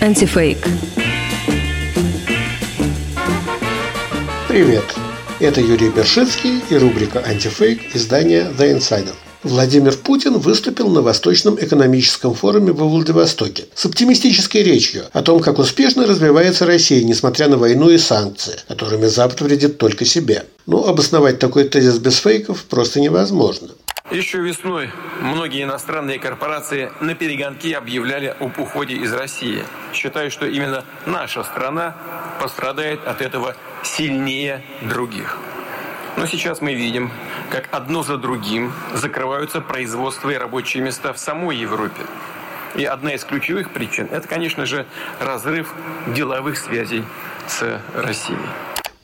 Антифейк. Привет! Это Юрий Бершицкий и рубрика «Антифейк» издания «The Insider». Владимир Путин выступил на Восточном экономическом форуме во Владивостоке с оптимистической речью о том, как успешно развивается Россия, несмотря на войну и санкции, которыми Запад вредит только себе. Но обосновать такой тезис без фейков просто невозможно. Еще весной многие иностранные корпорации на перегонки объявляли об уходе из России, считая, что именно наша страна пострадает от этого сильнее других. Но сейчас мы видим, как одно за другим закрываются производства и рабочие места в самой Европе. И одна из ключевых причин – это, конечно же, разрыв деловых связей с Россией.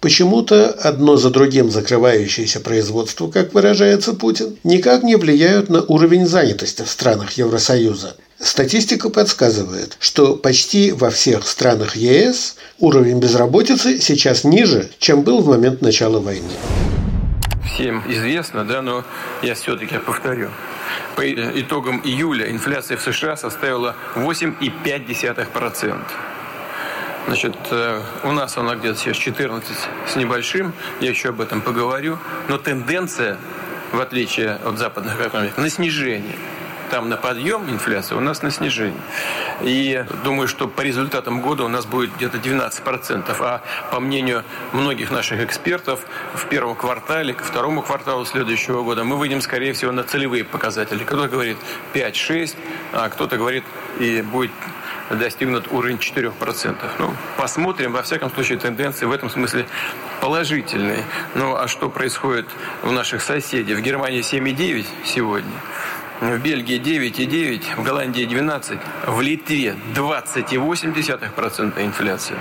Почему-то одно за другим закрывающееся производство, как выражается Путин, никак не влияют на уровень занятости в странах Евросоюза. Статистика подсказывает, что почти во всех странах ЕС уровень безработицы сейчас ниже, чем был в момент начала войны всем известно, да, но я все-таки повторю. По итогам июля инфляция в США составила 8,5%. Значит, э, у нас она где-то сейчас 14 с небольшим, я еще об этом поговорю, но тенденция, в отличие от западных экономик, на снижение – там на подъем инфляция, у нас на снижение. И думаю, что по результатам года у нас будет где-то 12%. А по мнению многих наших экспертов, в первом квартале, ко второму кварталу следующего года мы выйдем, скорее всего, на целевые показатели. Кто-то говорит 5-6, а кто-то говорит и будет достигнут уровень 4%. Ну, посмотрим. Во всяком случае, тенденции в этом смысле положительные. Ну, а что происходит у наших соседей? В Германии 7,9 сегодня в Бельгии 9,9, в Голландии 12, в Литве 20,8% инфляция,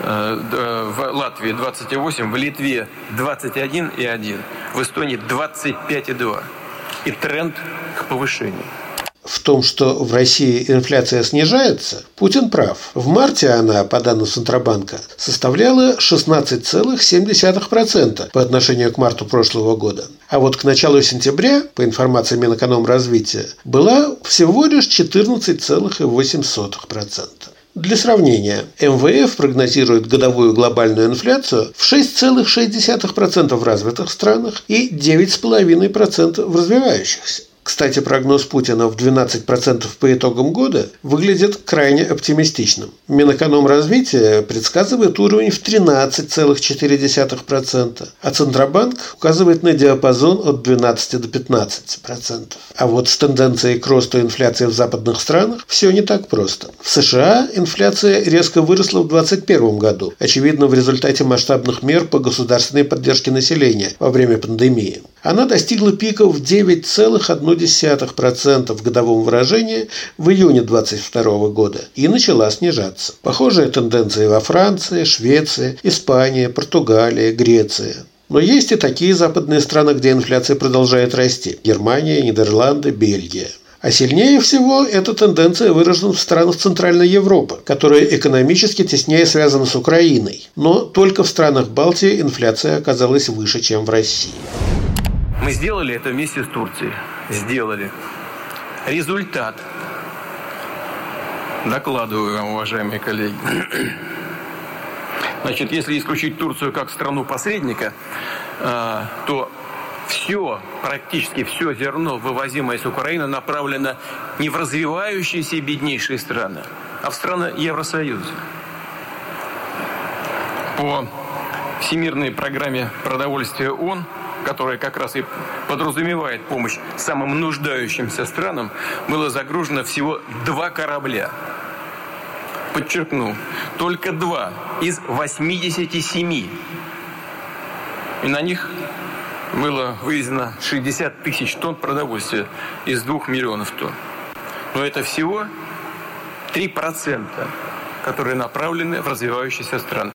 э, в Латвии 28, в Литве 21,1, в Эстонии 25,2. И тренд к повышению. В том, что в России инфляция снижается, Путин прав. В марте она, по данным Центробанка, составляла 16,7% по отношению к марту прошлого года. А вот к началу сентября, по информации Минэкономразвития, была всего лишь 14,8%. Для сравнения, МВФ прогнозирует годовую глобальную инфляцию в 6,6% в развитых странах и 9,5% в развивающихся. Кстати, прогноз Путина в 12% по итогам года выглядит крайне оптимистичным. Минэкономразвитие предсказывает уровень в 13,4%, а Центробанк указывает на диапазон от 12 до 15%. А вот с тенденцией к росту инфляции в западных странах все не так просто. В США инфляция резко выросла в 2021 году, очевидно в результате масштабных мер по государственной поддержке населения во время пандемии. Она достигла пика в 9,1 0,1% в годовом выражении в июне 2022 года и начала снижаться. Похожая тенденция во Франции, Швеции, Испании, Португалии, Греции. Но есть и такие западные страны, где инфляция продолжает расти. Германия, Нидерланды, Бельгия. А сильнее всего эта тенденция выражена в странах Центральной Европы, которая экономически теснее связана с Украиной. Но только в странах Балтии инфляция оказалась выше, чем в России. Мы сделали это вместе с Турцией. Сделали. Результат. Докладываю вам, уважаемые коллеги. Значит, если исключить Турцию как страну-посредника, а, то все, практически все зерно, вывозимое из Украины, направлено не в развивающиеся и беднейшие страны, а в страны Евросоюза. По Всемирной программе продовольствия ООН – которая как раз и подразумевает помощь самым нуждающимся странам, было загружено всего два корабля. Подчеркну, только два из 87. И на них было вывезено 60 тысяч тонн продовольствия из 2 миллионов тонн. Но это всего 3%, которые направлены в развивающиеся страны.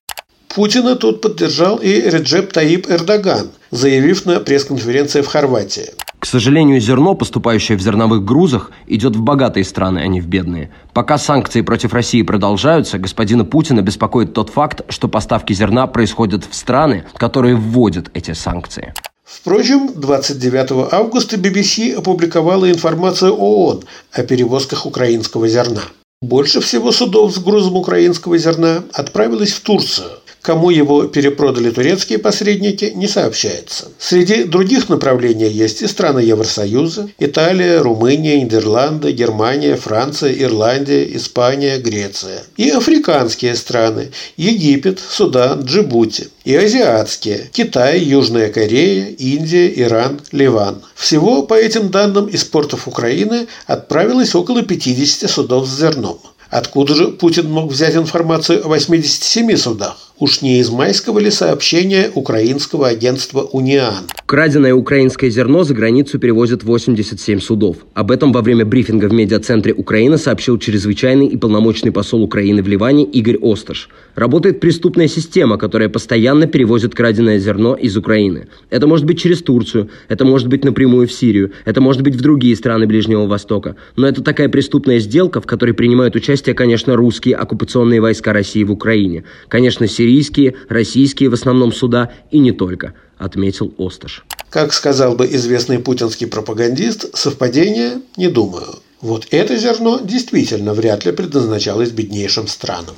Путина тут поддержал и Реджеп Таип Эрдоган, заявив на пресс-конференции в Хорватии. К сожалению, зерно, поступающее в зерновых грузах, идет в богатые страны, а не в бедные. Пока санкции против России продолжаются, господина Путина беспокоит тот факт, что поставки зерна происходят в страны, которые вводят эти санкции. Впрочем, 29 августа BBC опубликовала информацию ООН о перевозках украинского зерна. Больше всего судов с грузом украинского зерна отправилось в Турцию. Кому его перепродали турецкие посредники, не сообщается. Среди других направлений есть и страны Евросоюза, Италия, Румыния, Нидерланды, Германия, Франция, Ирландия, Испания, Греция. И африканские страны – Египет, Судан, Джибути. И азиатские – Китай, Южная Корея, Индия, Иран, Ливан. Всего, по этим данным, из портов Украины отправилось около 50 судов с зерном. Откуда же Путин мог взять информацию о 87 судах? Уж не из майского ли сообщения украинского агентства «Униан». Краденое украинское зерно за границу перевозят 87 судов. Об этом во время брифинга в медиацентре Украины сообщил чрезвычайный и полномочный посол Украины в Ливане Игорь Осташ. Работает преступная система, которая постоянно перевозит краденое зерно из Украины. Это может быть через Турцию, это может быть напрямую в Сирию, это может быть в другие страны Ближнего Востока. Но это такая преступная сделка, в которой принимают участие, конечно, русские оккупационные войска России в Украине. Конечно, Сирия сирийские, российские в основном суда и не только, отметил Осташ. Как сказал бы известный путинский пропагандист, совпадение не думаю. Вот это зерно действительно вряд ли предназначалось беднейшим странам.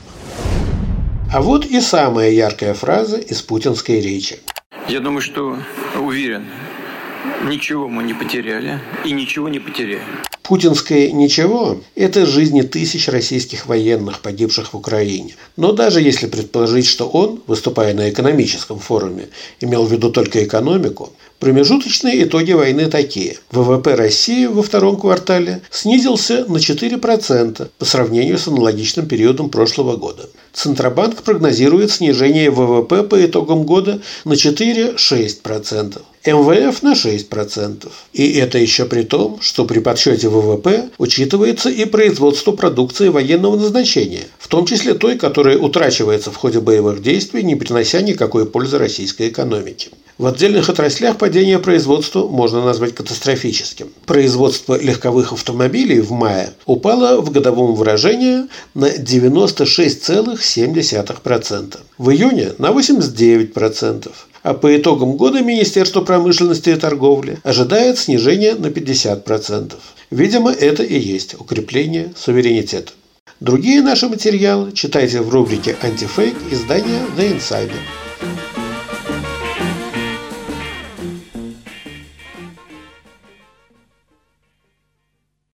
А вот и самая яркая фраза из путинской речи. Я думаю, что уверен, ничего мы не потеряли и ничего не потеряем. Путинское «ничего» – это жизни тысяч российских военных, погибших в Украине. Но даже если предположить, что он, выступая на экономическом форуме, имел в виду только экономику, Промежуточные итоги войны такие. ВВП России во втором квартале снизился на 4% по сравнению с аналогичным периодом прошлого года. Центробанк прогнозирует снижение ВВП по итогам года на 4-6%. МВФ на 6%. И это еще при том, что при подсчете ВВП учитывается и производство продукции военного назначения, в том числе той, которая утрачивается в ходе боевых действий, не принося никакой пользы российской экономике. В отдельных отраслях падение производства можно назвать катастрофическим. Производство легковых автомобилей в мае упало в годовом выражении на 96,7%. В июне на 89%. А по итогам года Министерство промышленности и торговли ожидает снижения на 50%. Видимо, это и есть укрепление суверенитета. Другие наши материалы читайте в рубрике «Антифейк» издания «The Insider».